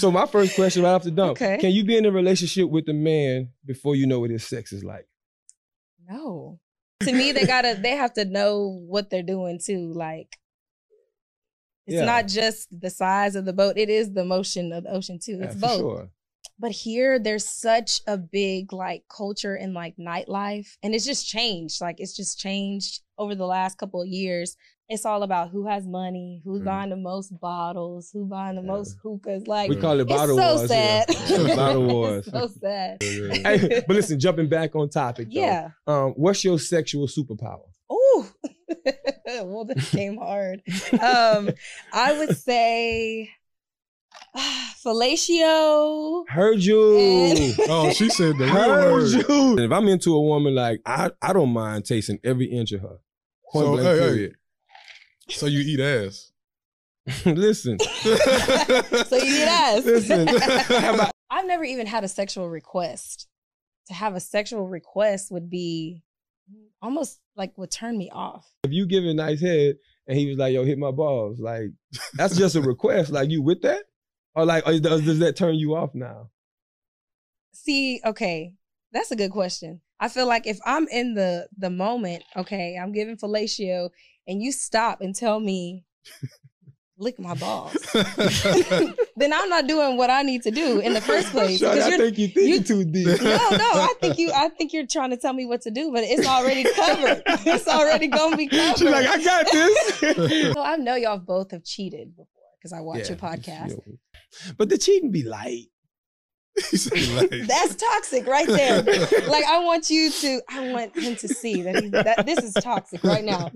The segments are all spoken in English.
So my first question right off the dump: Okay. Can you be in a relationship with a man before you know what his sex is like? No. To me, they gotta they have to know what they're doing too. Like it's Yeah. not just the size of the boat, it is the motion of the ocean too. Yeah, It's for both. Sure. But here there's such a big like culture and like nightlife. And it's just changed. Like it's just changed over the last couple of years. It's all about who has money, who's Mhm. buying the most bottles, who buying the Mm. Yeah. most hookahs. Like We call it it's bottle so wars. sad. Yeah. bottle wars. it's so sad. Hey, but listen, jumping back on topic. Though, Yeah. Um, what's your sexual superpower? Oh, well, this came hard. Um, I would say fellatio. Heard you. And- Oh, she said that. Heard Heard you. And if I'm into a woman, like I, I don't mind tasting every inch of her. Point So, blank hey, hey. Period. So you eat ass. listen, so you need ass. listen. I've never even had a sexual request. To have a sexual request would be almost like would turn me off. if you give a nice head and he was like, "Yo, hit my balls," like that's just a request. Like you with that, or like or does, does that turn you off now? See, okay, that's a good question. I feel like if I'm in the the moment, okay, I'm giving fellatio, and you stop and tell me, lick my balls, then I'm not doing what I need to do in the first place. Shawty, 'Cause I you're- think you thinking you- too deep. no, no, I think you. I think you're trying to tell me what to do, but it's already covered. it's already gonna be covered. She's like, I got this. so I know y'all both have cheated before because I watch Yeah, your podcast. But the cheating be light. He said, like- That's toxic right there. like I want you to. I want him to see that, he's, that this is toxic right now.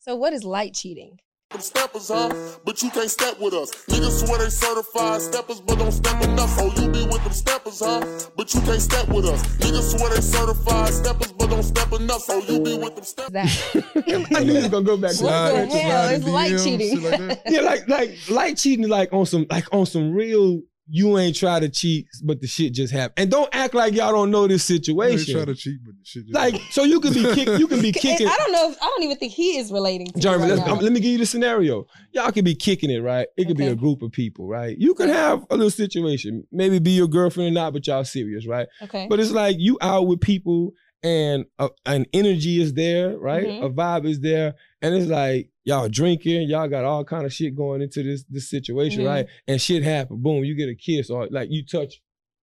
So what is light cheating? Them steppers, huh? But you can't step with us. Niggas swear they certified steppers, but don't step enough. Oh, you be with them steppers, huh? But you can't step with us. Niggas swear they certified steppers, but don't step enough. Oh, you be with them steppers. That I knew he was gonna go back What the hell? slide It's light DMs, cheating. like. Yeah, like like light cheating like on some like on some real you ain't try to cheat, but the shit just happened. And don't act like y'all don't know this You ain't situation. try to cheat, but the shit just like so you can be kick, you can be kicking. I don't know. If, I don't even think he is relating to Jeremy, right let's- um, let me give you the scenario. Y'all could be kicking it, right? It could be a group of people, right? You could have a little situation, maybe be your girlfriend or not, but y'all serious, right? okay. But it's like you out with people and uh, an energy is there, right? Mhm. A vibe is there, and it's like y'all drinking, y'all got all kind of shit going into this this situation, Mhm. right? And shit happen, boom, you get a kiss or like you touch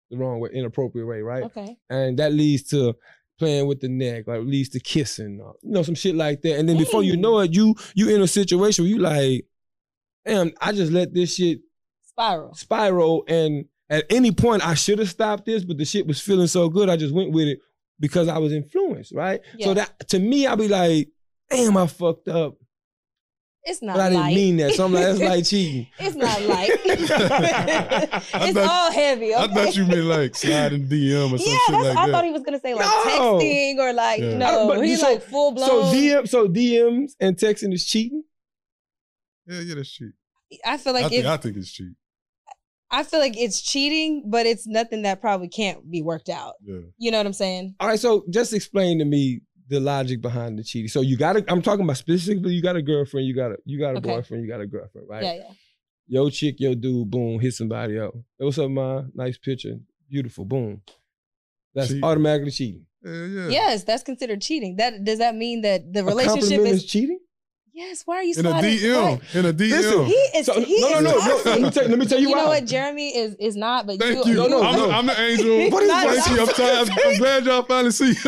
the wrong way, inappropriate way, right? okay. And that leads to playing with the neck, like leads to kissing, or, you know, some shit like that. And then before you know it, you you in a situation where you like, damn, I just let this shit Spiral. spiral and at any point I should have stopped this, but the shit was feeling so good, I just went with it because I was influenced, right? So that to me, I'll be like, damn, I fucked up. It's not But I didn't light. mean that. So I'm like, that's like cheating. It's not like. it's thought- all heavy. Okay? I thought you meant like sliding DM or something. yeah, shit that's, like I that. thought he was gonna say like No. texting or like Yeah. I no. but He's so- like full blown. So DM, so DMs and texting is cheating. yeah, yeah, that's cheat. I feel I like think I think it's cheat. I feel like it's cheating, but it's nothing that probably can't be worked out. Yeah. You know what I'm saying? All right, so just explain to me the logic behind the cheating. So you got to I'm talking about specifically you got a girlfriend, you got a you got a Okay. boyfriend, you got a girlfriend, right? Yeah, yeah. Yo chick, yo dude, boom, hit somebody up. Hey, what's up, ma? Nice picture. Beautiful, boom. That's Cheat. automatically cheating. Yeah, yeah. Yes, that's considered cheating. That does that mean that the A relationship compliment is, is cheating? Yes, why are you In a? DM. Why- In a DM. Listen, He is So, he no, no, is no, no. Let me tell, let me tell you, why. You why. know what? Jeremy is is not, but Thank you. you. No, no, I'm, no. I'm the angel. What is Not this? Thank you. I'm, tired. I'm glad y'all finally see.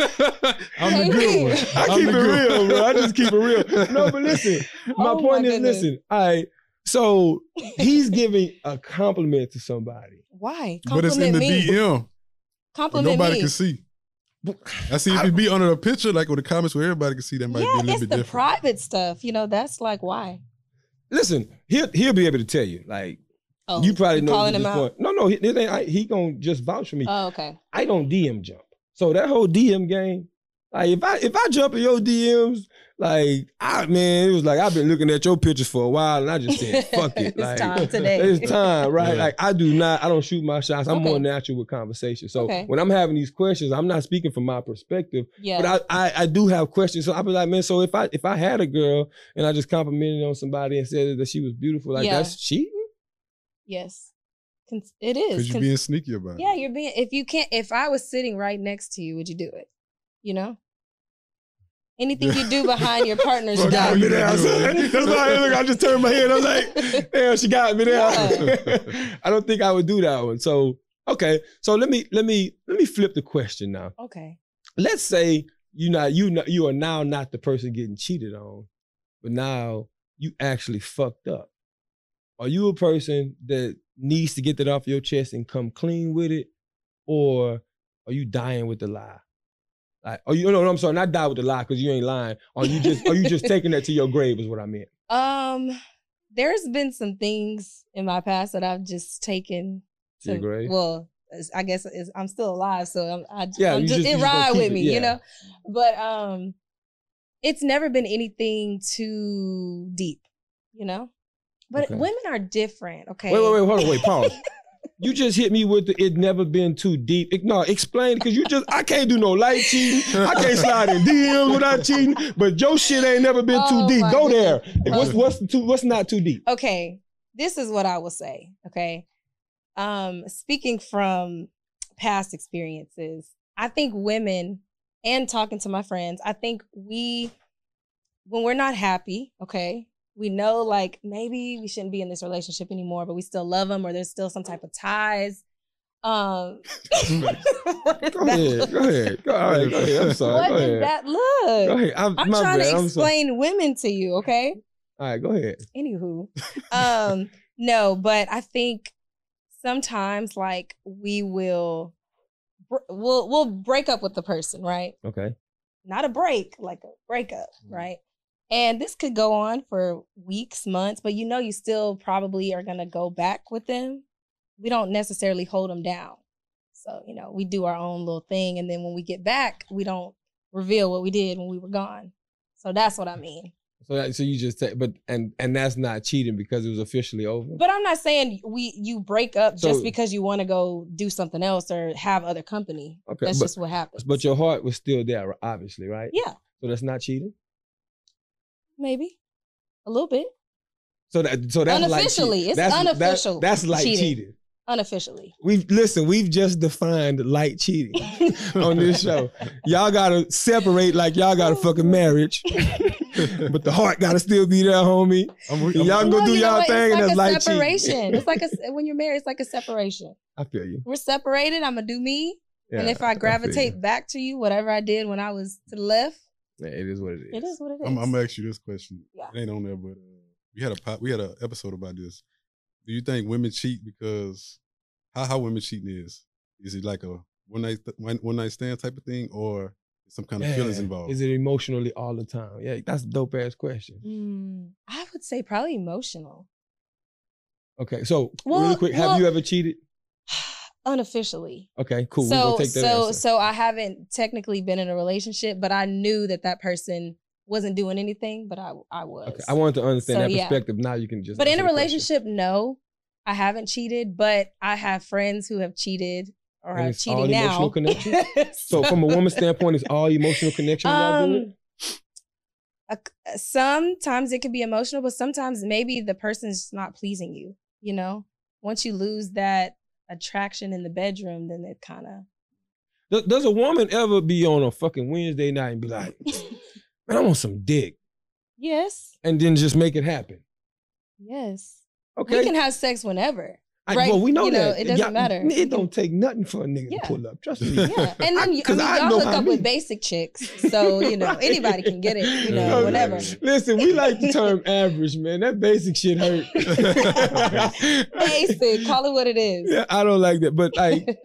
I'm the good one. I I'm keep it real, one. bro. I just keep it real. No, but listen, my Oh my point is, goodness. listen. All right, so he's giving a compliment to somebody. Why? But it's in Compliment the me. DM. Compliment nobody me. can see. I see if you be under a picture, like with the comments where everybody can see, that might be a yeah, little it's bit the different. private stuff. You know, that's like why. Listen, he'll he'll be able to tell you. Like Oh, you probably know calling at him this out. point. No, no, he, this ain't, I, he gonna just vouch for me. Oh, okay. I don't DM jump. So that whole DM game, like if I if I jump in your DMs, like I man, it was like I've been looking at your pictures for a while, and I just said, "Fuck it." It's like, time today. It's time, right? Yeah. Like I do not, I don't shoot my shots. I'm Okay. more natural with conversation. So Okay. when I'm having these questions, I'm not speaking from my perspective, Yeah. but I, I I do have questions. So I'll be like, man, so if I if I had a girl and I just complimented on somebody and said that she was beautiful, like Yeah. that's cheating. yes. It is. Because you're being sneaky about it. yeah, you're being. If you can't, if I was sitting right next to you, would you do it? You know. Anything you do behind your partner's Fuck got back. me. That's why I, look, I just turned my head. I was like, damn, she got me there. I don't think I would do that one. So okay. So let me let me let me flip the question now. Okay. Let's say you not you not, you are now not the person getting cheated on, but now you actually fucked up. Are you a person that needs to get that off your chest and come clean with it, or are you dying with the lie? Like, are you know, no, I'm sorry, not die with the lie because you ain't lying. Are you just are you just taking that to your grave? Is what I meant. Um, there's been some things in my past that I've just taken To your grave? Well, I guess I'm still alive, so I'm, I, Yeah, I'm just, just- it ride with it, me, yeah. you know. But um, it's never been anything too deep, you know. But Okay. women are different, okay? Wait, wait, wait, hold on, wait, pause. You just hit me with the it never been too deep. No, explain because you just I can't do no light cheating. I can't slide in DMs without cheating. But your shit ain't never been Oh, too deep. Go there. goodness. What's what's too what's not too deep? okay this is what i will say okay um speaking from past experiences i think women and talking to my friends i think we when we're not happy okay we know like maybe we shouldn't be in this relationship anymore but we still love them or there's still some type of ties um Go ahead. Go ahead. Go, right, go ahead. I'm sorry. what go is ahead. that look Go ahead. I'm, i'm trying bad. to explain women to you okay All right, go ahead. anywho um no but i think sometimes like we will we'll we'll break up with the person right Okay. not a break like a breakup Mm-hmm. right and this could go on for weeks months but you know you still probably are going to go back with them we don't necessarily hold them down so you know we do our own little thing and then when we get back we don't reveal what we did when we were gone so that's what i mean So that, so you just take, but and and that's not cheating because it was officially over. But I'm not saying we you break up So- just because you want to go do something else or have other company. okay, That's but, just what happens. but your heart was still there, obviously, right? yeah, So that's not cheating. Maybe a little bit So that so that's like Unofficially. cheating. It's that's, that- unofficial that's like cheating. cheating. unofficially. We've listen. We've just defined light cheating on this show. Y'all gotta separate like y'all got a oh, fucking marriage, but the heart gotta still be there, homie. I'm, And y'all I'm, go Well, do you know y'all what? thing, and it's that's like light a separation. cheating. it's like a when you're married, it's like a separation. I feel you. We're separated. I'm gonna do me, and if I gravitate you. back to you, whatever I did when I was to the left, Yeah, it is what it is. it is what it is. I'm, I'm gonna ask you this question. Yeah. It ain't on there, but uh, we had a pop, we had an episode about this. Do you think women cheat because how how women cheating is? Is it like a one night th- one, one night stand type of thing, or some kind of feelings involved? Is it emotionally all the time? Yeah, that's a dope ass question. Mm, I would say probably emotional. Okay, so Well, really quick, have you ever cheated? Unofficially. Okay, cool. So gonna take that so answer. so I haven't technically been in a relationship, but I knew that that person wasn't doing anything, but I I was. Okay, I wanted to understand So, that yeah. perspective. Now you can just. but in a relationship, no, I haven't cheated, but I have friends who have cheated or And are cheating now. emotional connection? So from a woman's standpoint, it's all emotional connection. when y'all do it? um, a- sometimes it can be emotional, but sometimes maybe the person's not pleasing you. You know, once you lose that attraction in the bedroom, then it kind of Does, does a woman ever be on a fucking Wednesday night and be like, "Man, I want some dick," yes, and then just make it happen? yes. Okay. We can have sex whenever. I, right, well, we know you know, that it doesn't matter. It don't take nothing for a nigga Yeah. to pull up. Trust me. Yeah, and then you, I mean, I y'all hook up with basic chicks, so you know anybody can get it. You know, Okay. whatever. Listen, we like the term average, man. That basic shit hurt. Basic, call it what it is. Yeah, I don't like that. But like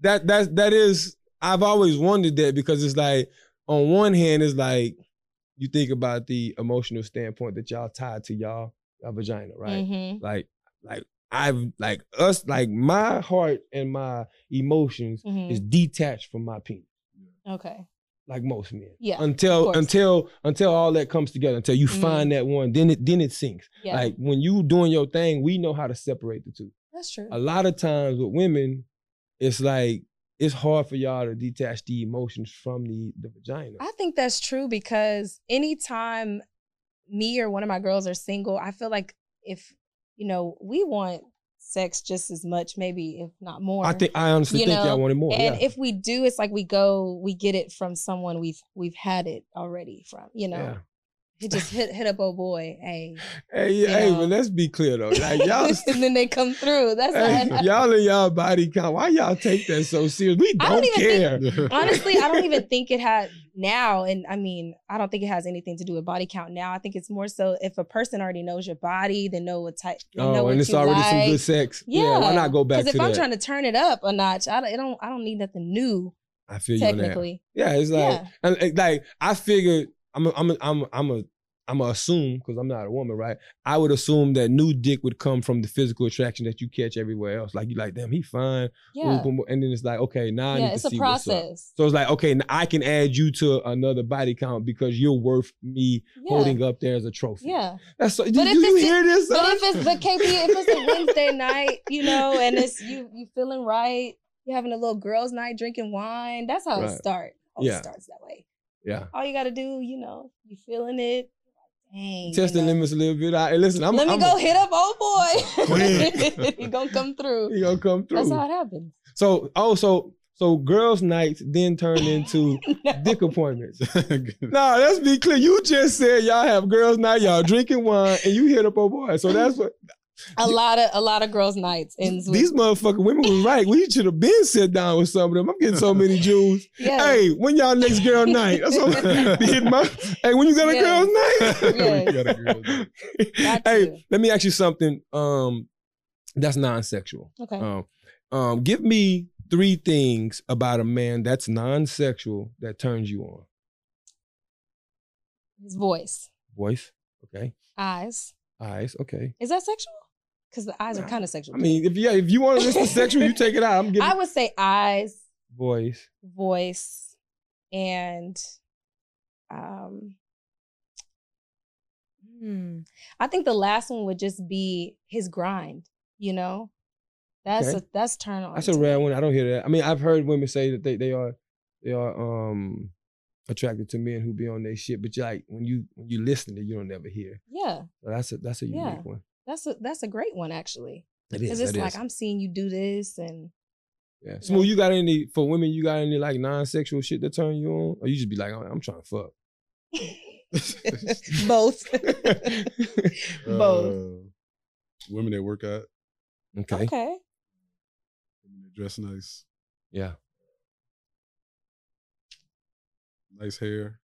that that's that is I've always wondered that because it's like on one hand it's like you think about the emotional standpoint that y'all tied to y'all, y'all vagina, right? Mhm. Like like I've like us like my heart and my emotions Mhm. is detached from my penis. Okay. Like most men. Yeah. Until until until all that comes together, until you Mhm. find that one, then it then it sinks. Yeah. Like when you doing your thing, we know how to separate the two That's true. a lot of times with women, it's like it's hard for y'all to detach the emotions from the the vagina. I think that's true because anytime me or one of my girls are single, I feel like if you know we want sex just as much, maybe if not more. I think I honestly You think know, y'all wanted more. and yeah. if we do, it's like we go, we get it from someone we've we've had it already from. You know, yeah. It just hit hit up, oh boy, hey, Hey, hey, know. but let's be clear though. Like y'all, and then they come through. That's hey, not, y'all and y'all body count. Why y'all take that so serious? We I don't, don't even care. honestly, I don't even think it had now, and I mean, I don't think it has anything to do with body count now. I think it's more so if a person already knows your body, they know what type, they know oh, what and it's you already like. some good sex. Yeah. why not go back Because to if I'm that? trying to turn it up a notch, I don't, I don't, I don't need nothing new. I feel you. Technically, Yeah, it's like, Yeah. and, and, like I figured I'm a, I'm a, I'm a, I'm a I'm gonna assume because I'm not a woman, right? I would assume that new dick would come from the physical attraction that you catch everywhere else. Like you like, damn, he fine. yeah. And then it's like, okay, now I yeah. need It's to a see what's up. process. So it's like, okay, I can add you to another body count because you're worth me Yeah. holding up there as a trophy. Yeah, That's so. But do if you it's- hear this? but son? if it's but KP, if it's a Wednesday night, you know, and it's you you feeling right, you're having a little girls' night, drinking wine. That's how Right. it starts. Oh, Yeah. starts that way. Yeah, All you got to do, you know, you feeling it. Dang, test the know. limits a little bit. I, listen, I'm. Let me I'm go A, hit up old boy. Quick. he gonna come through. he gonna come through. That's how it happens. So, oh, so so girls' nights then turned into No. dick appointments. No, let's be clear. You just said y'all have girls' night, y'all drinking wine, and you hit up a boy. So that's what a lot of a lot of girls' nights ends with these motherfucking women was right. We should have been sit down with some of them. I'm getting so many Jews. yeah. Hey, when y'all next girl night? That's what I'm hitting my. Hey, when you got a Yes. girl's night? Yes. Got a girl night. Hey, to. let me ask you something. Um, that's non-sexual. Okay. Um, um, give me three things about a man that's non-sexual that turns you on. His voice, Voice, okay. eyes. Eyes, okay. Is that sexual? Because the eyes are kind of sexual. I mean, if you if you want to listen to sexual, you take it out. I'm getting I would say eyes, voice. voice, and um. hmm, I think the last one would just be his grind. You know, that's Okay. a that's turn on. That's a rare one. I don't hear that. I mean, I've heard women say that they they are they are um attracted to men who be on their shit, but like when you when you listen to, you don't ever hear. Yeah, So that's a that's a unique Yeah. one. That's a that's a great one actually. It Because it's like is. I'm seeing you do this, and yeah. Smooth. You got any for women? You got any like non-sexual shit that turn you on, or you just be like, I'm trying to fuck. both. Both. Uh, women that work out, okay. okay. women that dress nice, Yeah. nice hair.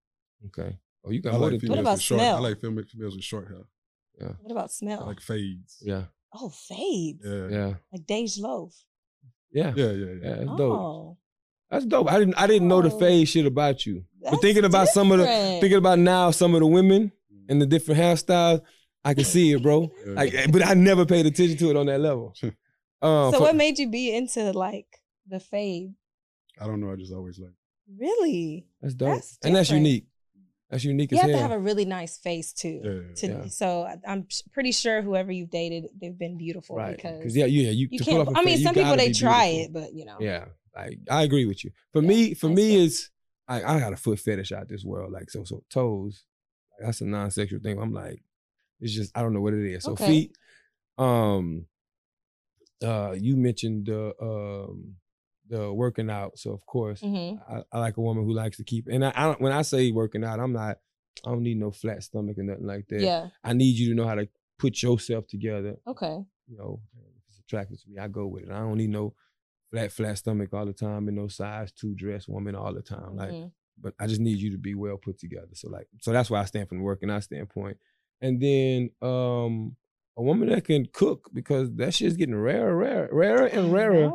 Okay. Oh, you got I like females three. about with short. I like female- females with short hair. What about smell? like fades. Yeah. oh, fades. Yeah. Yeah. Like Dej Loaf. Yeah. Yeah, yeah, yeah. Yeah. That's dope. Oh, That's dope. I didn't I didn't know the fade shit about you. that's But thinking about some of the thinking about now some of the women and the different hairstyles, I can see it, bro. Yeah. Like, but I never paid attention to it on that level. Um, So for- what made you be into like the fade? I don't know. I just always like. Really? that's dope, that's and that's unique. That's unique You as have hell. to have a really nice face too. Yeah. To, Yeah. So I- I'm pretty sure whoever you've dated, they've been beautiful right? because yeah, yeah, you, you can't. off a I mean, fade, some people they try beautiful. it, but you know. Yeah, like I agree with you. For Yeah, me, for nice me, face. it's I, I got a foot fetish out this world. Like so, so toes. That's a non-sexual thing. I'm like, it's just I don't know what it is. So Okay. feet. Um. Uh, you mentioned the um the working out. So of course, hmm I, I like a woman who likes to keep. And I, I don't, when I say working out, I'm not. I don't need no flat stomach or nothing like that. Yeah. I need you to know how to put yourself together. Okay. You know, if it's attractive to me, I go with it. I don't need no flat, flat stomach all the time and no size two dress woman all the time. Like, Mhm. but I just need you to be well put together. So like, so that's why I stand from the working out standpoint. And then um a woman that can cook because that shit's getting rarer, rarer, rarer and rarer.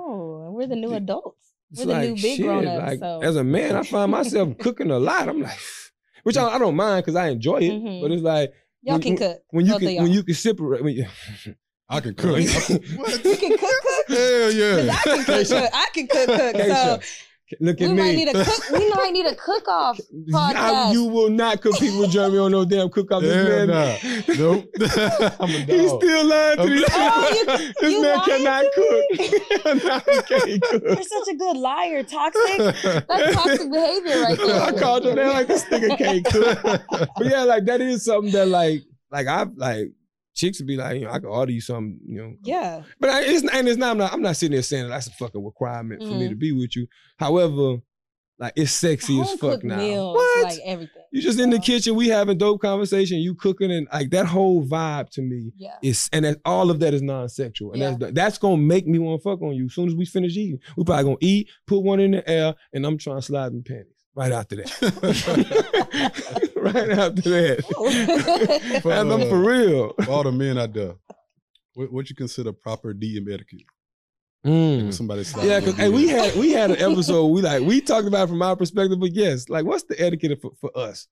We're the new adults. It's We're the new big grown-ups, Like so- as a man, I find myself cooking a lot. I'm like, which I, I don't mind because I enjoy it. Mhm. But it's like Y'all when- can cook. when you can when y'all. you can separate. When you, I can cook. what? You can cook, cook. Hell 'Cause yeah. I can cook, cook. I can cook, cook. So Ka'Cha, look we at might me. need a cook. We might need a cook off. I- you will not compete with Jeremy on no damn cook off. Hell This man, nah. Nope. I'm a he's still lying to I'm- Oh, you- this you man lying cannot to cook. no, he can't cook. You're such a good liar. Toxic. That's toxic behavior right there. I called your name like this nigga can't cook. But yeah, like that is something that like like I've like chicks would be like, you know, I can order you something, you know. Yeah. But I, it's and it's not. I'm not. I'm not sitting there saying that that's a fucking requirement for me Mhm. to be with you. However, like it's sexy as fuck now. meals, what? like everything. you just in the kitchen, we having dope conversation, you cooking, and like that whole vibe to me Yeah. is, and that, all of that is non-sexual, and Yeah. that's that's gonna make me want to fuck on you. As soon as we finish eating, we probably gonna eat, put one in the air, and I'm trying to slide in panties right after that. right after that. For, and I'm uh, for real. For all the men out there, what, what you consider proper DM etiquette? Mm. Somebody slide Yeah, in your because hey, we had we had an episode. We like we talked about it from our perspective, but yes, like what's the etiquette for, for us?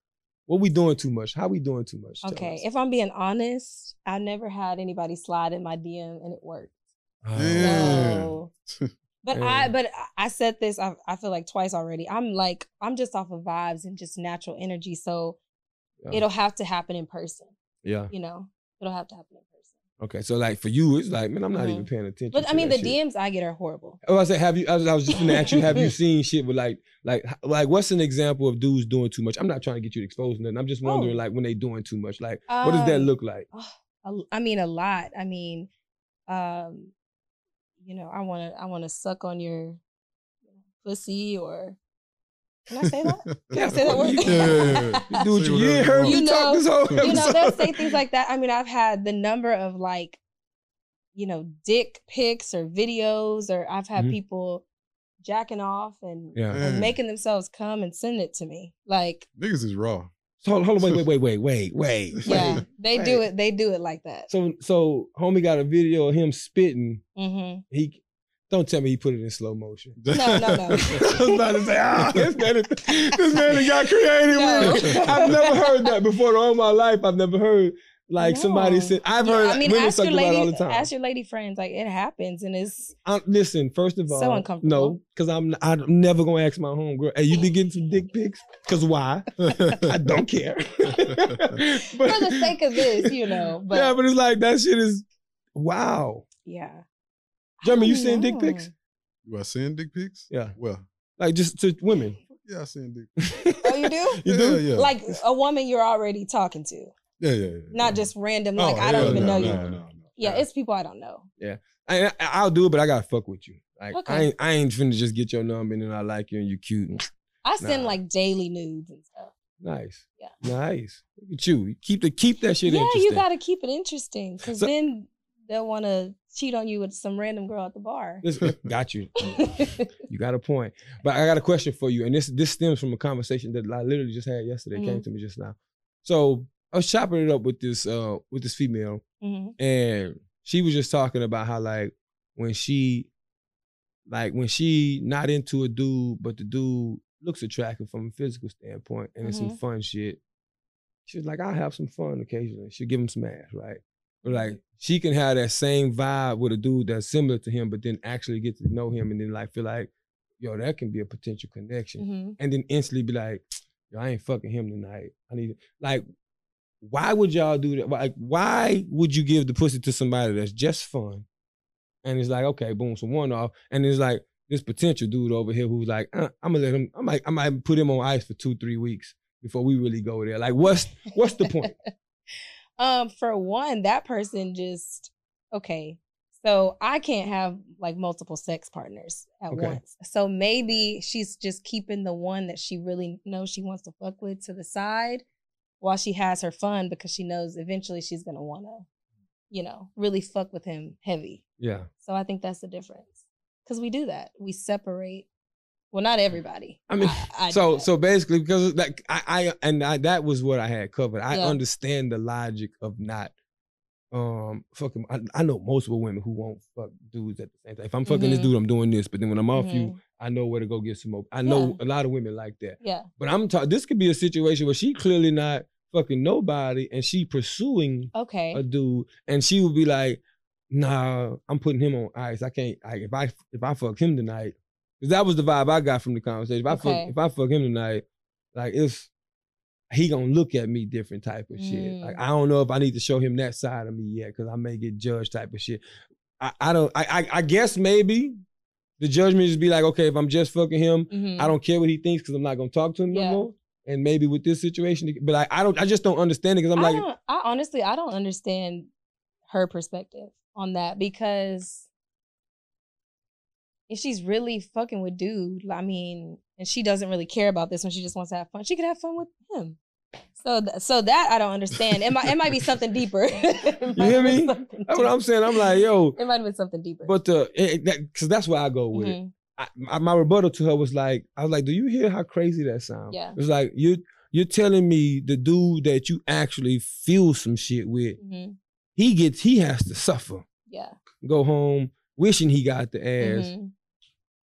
What we doing too much? How we doing too much? Okay. If I'm being honest, I never had anybody slide in my DM and it worked. Oh. So, but I but I said this I, I feel like twice already. I'm like I'm just off of vibes and just natural energy. So Yeah. it'll have to happen in person. yeah. You know, it'll have to happen in person. Okay. So like for you, it's like man, I'm not Mhm. even paying attention. But I mean, the shit. DMs I get are horrible. Oh, I said, have you? I was, I was just gonna ask you, have you seen shit with like, like, like, what's an example of dudes doing too much? I'm not trying to get you to expose nothing. I'm just wondering, Oh. like, when they doing too much, like, what does that Um, look like? I mean, a lot. I mean, um, you know, I want to, I want to suck on your pussy, or can I say that? Can I say that word? Yeah, yeah, yeah. Do what you, you whatever ain't heard you me want. talk this whole you know, they'll say things like that. I mean, I've had the number of like, you know, dick pics or videos, or I've had Mhm. people jacking off and, Yeah. and making themselves come and send it to me. Like, Niggas is raw. So hold, hold on, wait, wait, wait, wait, wait, wait. yeah, wait. they do it. They do it like that. So, so homie got a video of him spitting. hmm He don't tell me he put it in slow motion. No, no, no. I was about to say, ah, this man, is- this man got creative No. with it. I've never heard that before. In all my life, I've never heard like somebody said. I've Yeah, heard I mean, women ask talk your about it lady, all the time. ask your lady friends. Like it happens, and it's I, listen, first of all, So uncomfortable. No, because I'm I'm never gonna ask my homegirl. Hey, you be getting some dick pics? Because why? I don't care. for the sake of this, you know. But yeah, yeah, but it's like that shit is wow. Yeah. Jeremy, I you don't seen dick pics? You are seeing dick pics? Yeah, Well, like just to women. yeah, I seen dick. Oh, you do? You yeah, do? Yeah. Like a woman you're already talking to, yeah, yeah, yeah. not just random. Oh, Like I don't even no, know you. no, no, no. Yeah, it's people I don't know. Yeah. I, I, will do it, but I gotta fuck with you. Like I Okay. ain't I ain't finna just get your number and then I like you and you cute. And, I send Nah. like daily nudes and stuff. nice. Yeah. Nice. Look at you. Keep the keep that shit yeah, you got to keep it interesting because So- then they'll want to cheat on you with some random girl at the bar. Got you. You got a point. But I got a question for you. And this this stems from a conversation that I literally just had yesterday. It Came mm-hmm. to me just now. So I was chopping it up with this uh with this female, Mhm. and she was just talking about how like when she like when she not into a dude, but the dude looks attractive from a physical standpoint and it's some Mhm. fun shit. She was like, I'll have some fun occasionally. She'll give him some ass, right? But like she can have that same vibe with a dude that's similar to him, but then actually get to know him and then like feel like, yo, that can be a potential connection. Mhm. And then instantly be like, yo, I ain't fucking him tonight. I need like, why would y'all do that? Like, why would you give the pussy to somebody that's just fun? And it's like, okay, boom, so one off. And it's like this potential dude over here who's like, uh, I'm gonna let him, I might, I might put him on ice for two, three weeks before we really go there. Like, what's what's the point? Um, for one, that person just okay. So I can't have like multiple sex partners at Okay. once. So maybe she's just keeping the one that she really knows she wants to fuck with to the side while she has her fun because she knows eventually she's gonna wanna, you know, really fuck with him heavy. Yeah. So I think that's the difference. Cause we do that. We separate. Well, not everybody. I mean, I do so so basically because like I, I and I, that was what I had covered. I Yeah. understand the logic of not um fucking. I, I know multiple women who won't fuck dudes at the same time. If I'm fucking this Mhm. dude, I'm doing this. But then when I'm off you, Mhm. I know where to go get some more. I know a lot of women like that. Yeah. But I'm talking. This could be a situation where she clearly not fucking nobody, and she pursuing Okay. a dude, and she would be like, "Nah, I'm putting him on ice. I can't. I, if I if I fuck him tonight, because that was the vibe I got from the conversation. If I Okay. fuck if I fuck him tonight, like if he gonna look at me different type of shit. Mm. Like I don't know if I need to show him that side of me yet, because I may get judged type of shit. I, I don't. I, I I guess maybe the judgment just be like, okay, if I'm just fucking him, Mhm. I don't care what he thinks because I'm not gonna talk to him Yeah. no more. And maybe with this situation, but I, I don't. I just don't understand it because I'm I like, I honestly, I don't understand her perspective on that because if she's really fucking with dude, I mean, and she doesn't really care about this when she just wants to have fun, she could have fun with him. So, th- so that I don't understand. It might, it might be something deeper. You hear me? That's what I'm saying. I'm like, yo, It might have been something deeper. but the it, that, cause that's where I go with it. Mhm. I, my, rebuttal to her was like, I was like, do you hear how crazy that sounds? Yeah. It's like you you're telling me the dude that you actually feel some shit with, Mhm. he gets he has to suffer, Yeah. go home wishing he got the ass, Mhm.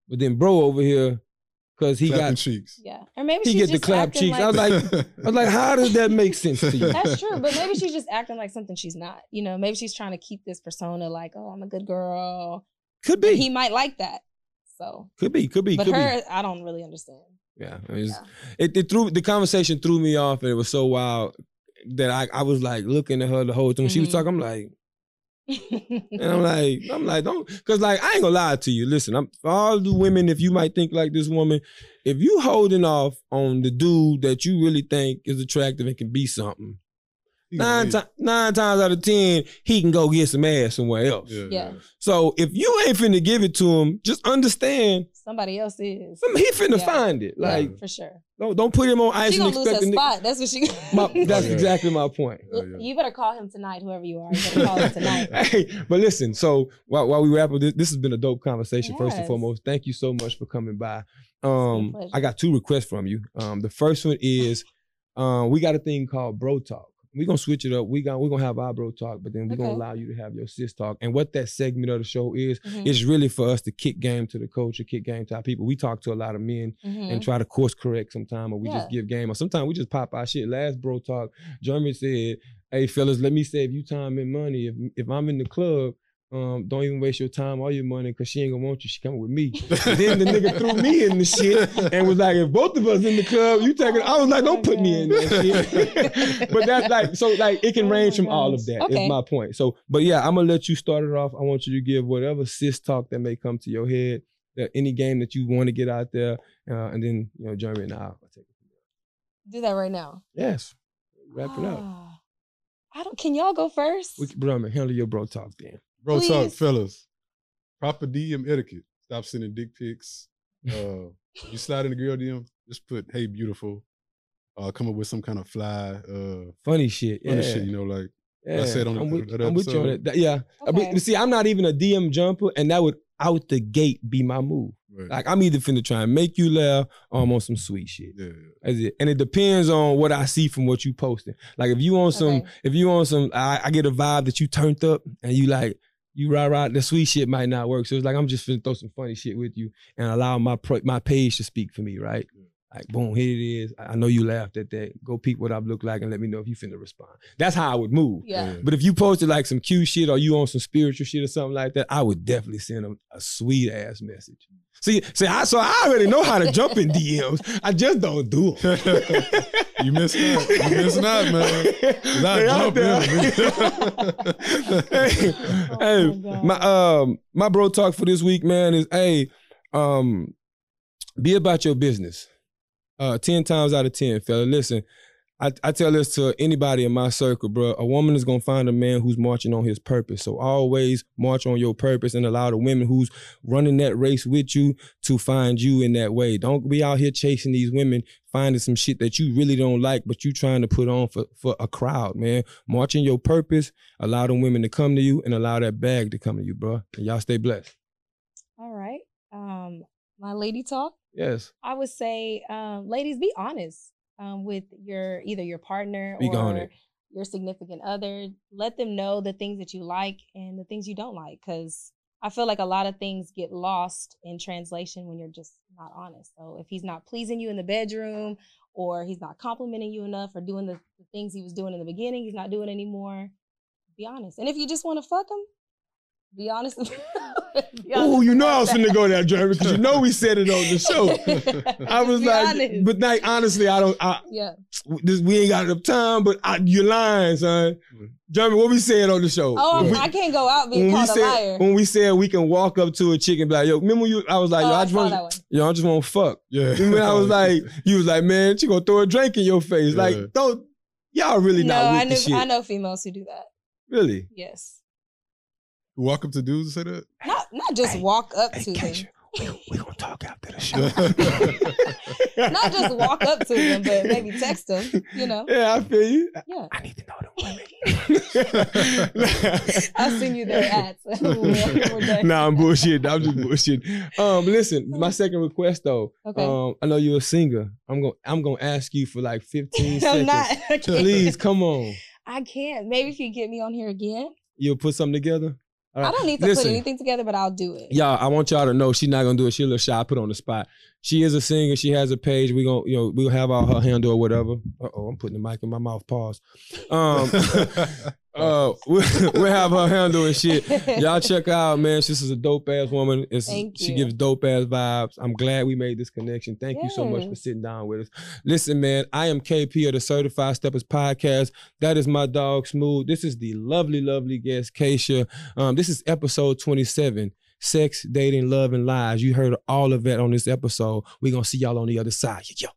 But then bro over here, cause he Clapping got cheeks. Yeah. Or maybe he she's get the just clap acting cheeks. I was like, like, I was like, how does that make sense to you? That's true, but maybe she's just acting like something she's not. You know, maybe she's trying to keep this persona like, oh, I'm a good girl. Could But be, he might like that. So, could be, could be, but could her, be. I don't really understand. Yeah, it, was, Yeah. it, it threw the conversation threw me off, and it was so wild that I, I was like looking at her the whole time. She was Mhm. talking. I'm like, And I'm like, I'm like, don't, cause like I ain't gonna lie to you. Listen, I'm all the women, if you might think like this woman, if you holding off on the dude that you really think is attractive and can be something, nine leave. times nine times out of ten, he can go get some ass somewhere else. Yeah. Yeah. So if you ain't finna give it to him, just understand Somebody else is. some- he finna Yeah. find it. Like Yeah, for sure. don't don't put him on ice She gonna lose her expect the nigga- spot. That's what she. My, that's Oh, yeah. exactly my point. Oh, yeah. You better call him tonight, whoever you are. You better call him tonight. hey, but listen, so while, while we wrap up this, this has been a dope conversation, first and foremost. Thank you so much for coming by. Um. I got two requests from you. Um, the first one is um, we got a thing called Bro Talk. We're gonna switch it up. We got we're gonna have our bro talk, but then we're gonna allow you to have your sis talk. And what that segment of the show is, Mhm, it's really for us to kick game to the culture, kick game to our people. We talk to a lot of men mhm. and try to course correct sometime, or we just give game, or sometimes we just pop our shit. Last bro talk, Jeremy said, "Hey fellas, let me save you time and money. If if I'm in the club, um, don't even waste your time or your money because she ain't gonna want you. She coming with me." Then the nigga threw me in the shit and was like, "If both of us in the club, you take it." I was like, "Don't put me in that shit." but that's like so like it can range from all of that. Is Okay. my point. So, but yeah, I'm gonna let you start it off. I want you to give whatever sis talk that may come to your head. That any game that you want to get out there, uh, and then you know Jeremy and I'll take it. from Do that right now. Yes, wrap it up. Ah. I don't. Can y'all go first? We, Jeremy, handle your bro talk then. Bro, talk, fellas. Proper DM etiquette. Stop sending dick pics. Uh, you slide in the girl DM, just put "Hey, beautiful." Uh, come up with some kind of fly, uh, Funny shit. Yeah. funny shit. You know, like yeah. I said on the- I'm with, that I'm with you on it. That- yeah. I mean, Okay. see, I'm not even a DM jumper, and that would out the gate be my move. right. Like I'm either finna try and make you laugh or I'm on some sweet shit. yeah, yeah. That's it. And it depends on what I see from what you posting. Like if you on some, Okay. if you on some, I, I get a vibe that you turned up and you like, you rah rah, the sweet shit might not work. So it's like I'm just finna throw some funny shit with you and allow my pro, my page to speak for me, right? Like boom, here it is. I I know you laughed at that. Go peep what I look like and let me know if you finna respond. That's how I would move. yeah. But if you posted like some cute shit or you on some spiritual shit or something like that, I would definitely send them a sweet ass message. See, see, I so I already know how to jump in DMs. I just don't do them. You missed out. You missed out, man. Not They out jump there. in. hey, Oh hey, my my um my bro talk for this week, man, is hey, um, be about your business. Uh, ten times out of ten, fella. Listen, I, I tell this to anybody in my circle, bro. A woman is gonna find a man who's marching on his purpose. So always march on your purpose and allow the women who's running that race with you to find you in that way. Don't be out here chasing these women, finding some shit that you really don't like, but you trying to put on for, for a crowd, man. March in your purpose, allow them women to come to you, and allow that bag to come to you, bro. And y'all stay blessed. All right. Um, my lady talk. Yes. I would say, um, ladies, be honest um, with your either your partner Speak or your significant other. Let them know the things that you like and the things you don't like, because I feel like a lot of things get lost in translation when you're just not honest. So if he's not pleasing you in the bedroom, or he's not complimenting you enough, or doing the, the things he was doing in the beginning, he's not doing anymore. Be honest. And if you just want to fuck him, be honest. Be Oh, you know I was that. finna go there, Jeremy, because you know we said it on the show. I was Be like, honest. but like honestly, I don't. I, yeah. this, we ain't got enough time, but I, you're lying, son. Jeremy, what we said on the show? Oh, we- I can't go out being when we called a said liar. when we said we can walk up to a chick and be like, yo, remember you? I was like, oh, yo, I I just want, yo, I just want to fuck. Yeah. And when I was like, you was like, man, she gonna throw a drink in your face. Yeah. Like, don't y'all really No, not with I the know. shit? I know females who do that. Really? Yes. Walk up to dudes and say that. Not not just walk up Hey, to them. Ka'Cha, we, we gonna talk after the show. Not just walk up to them, but maybe text them. You know. Yeah, I feel you. Yeah. I need to know the women. I'll send you their ads. We're nah, I'm bullshit. I'm just bullshit. Um, listen, my second request though. Okay. Um, I know you're a singer. I'm gonna I'm gonna ask you for like 15 I'm seconds. I can't. Please, come on. I can't. Maybe if you get me on here again. You'll put something together. All I don't need to Listen. put anything together, but I'll do it. Y'all, I want y'all to know she's not gonna do it. She's a little shy. I put on the spot. She is a singer. She has a page. We gonna, you know, we'll have all her handle or whatever. Uh oh, I'm putting the mic in my mouth. Pause. Um, uh, we'll, we'll have her handle and shit. Y'all check her out, man. This is a dope ass woman. It's, Thank she gives dope ass vibes. I'm glad we made this connection. Thank you so much for sitting down with us. Listen, man, I am KP of the Certified Steppaz podcast. That is my dog Smooth. This is the lovely, lovely guest Ka'Cha. Um, this is episode 27. Sex, dating, love, and lies. You heard all of that on this episode. We're gonna see y'all on the other side. Yo.